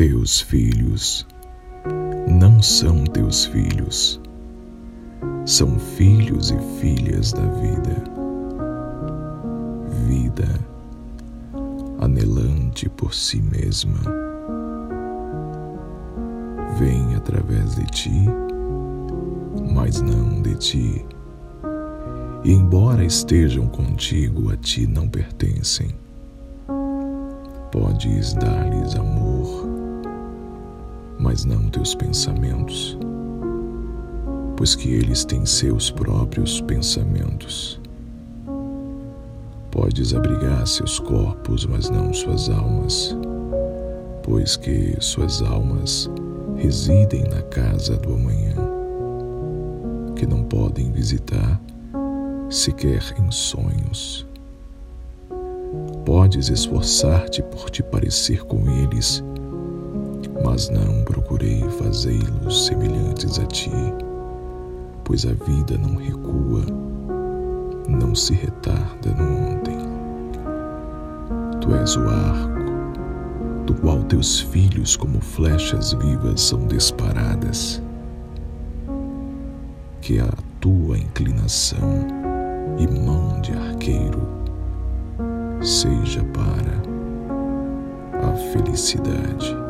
Teus filhos não são teus filhos, são filhos e filhas da vida. Vida anelante por si mesma, vem através de ti, mas não de ti. E embora estejam contigo, a ti não pertencem. Podes dar-lhes amor, mas não teus pensamentos, pois que eles têm seus próprios pensamentos. Podes abrigar seus corpos, mas não suas almas, pois que suas almas residem na casa do amanhã, que não podem visitar sequer em sonhos. Podes esforçar-te por te parecer com eles, mas não procurei fazê-los semelhantes a ti, pois a vida não recua, não se retarda no ontem. Tu és o arco, do qual teus filhos, como flechas vivas, são disparadas, que a tua inclinação e mão de arqueiro seja para a felicidade.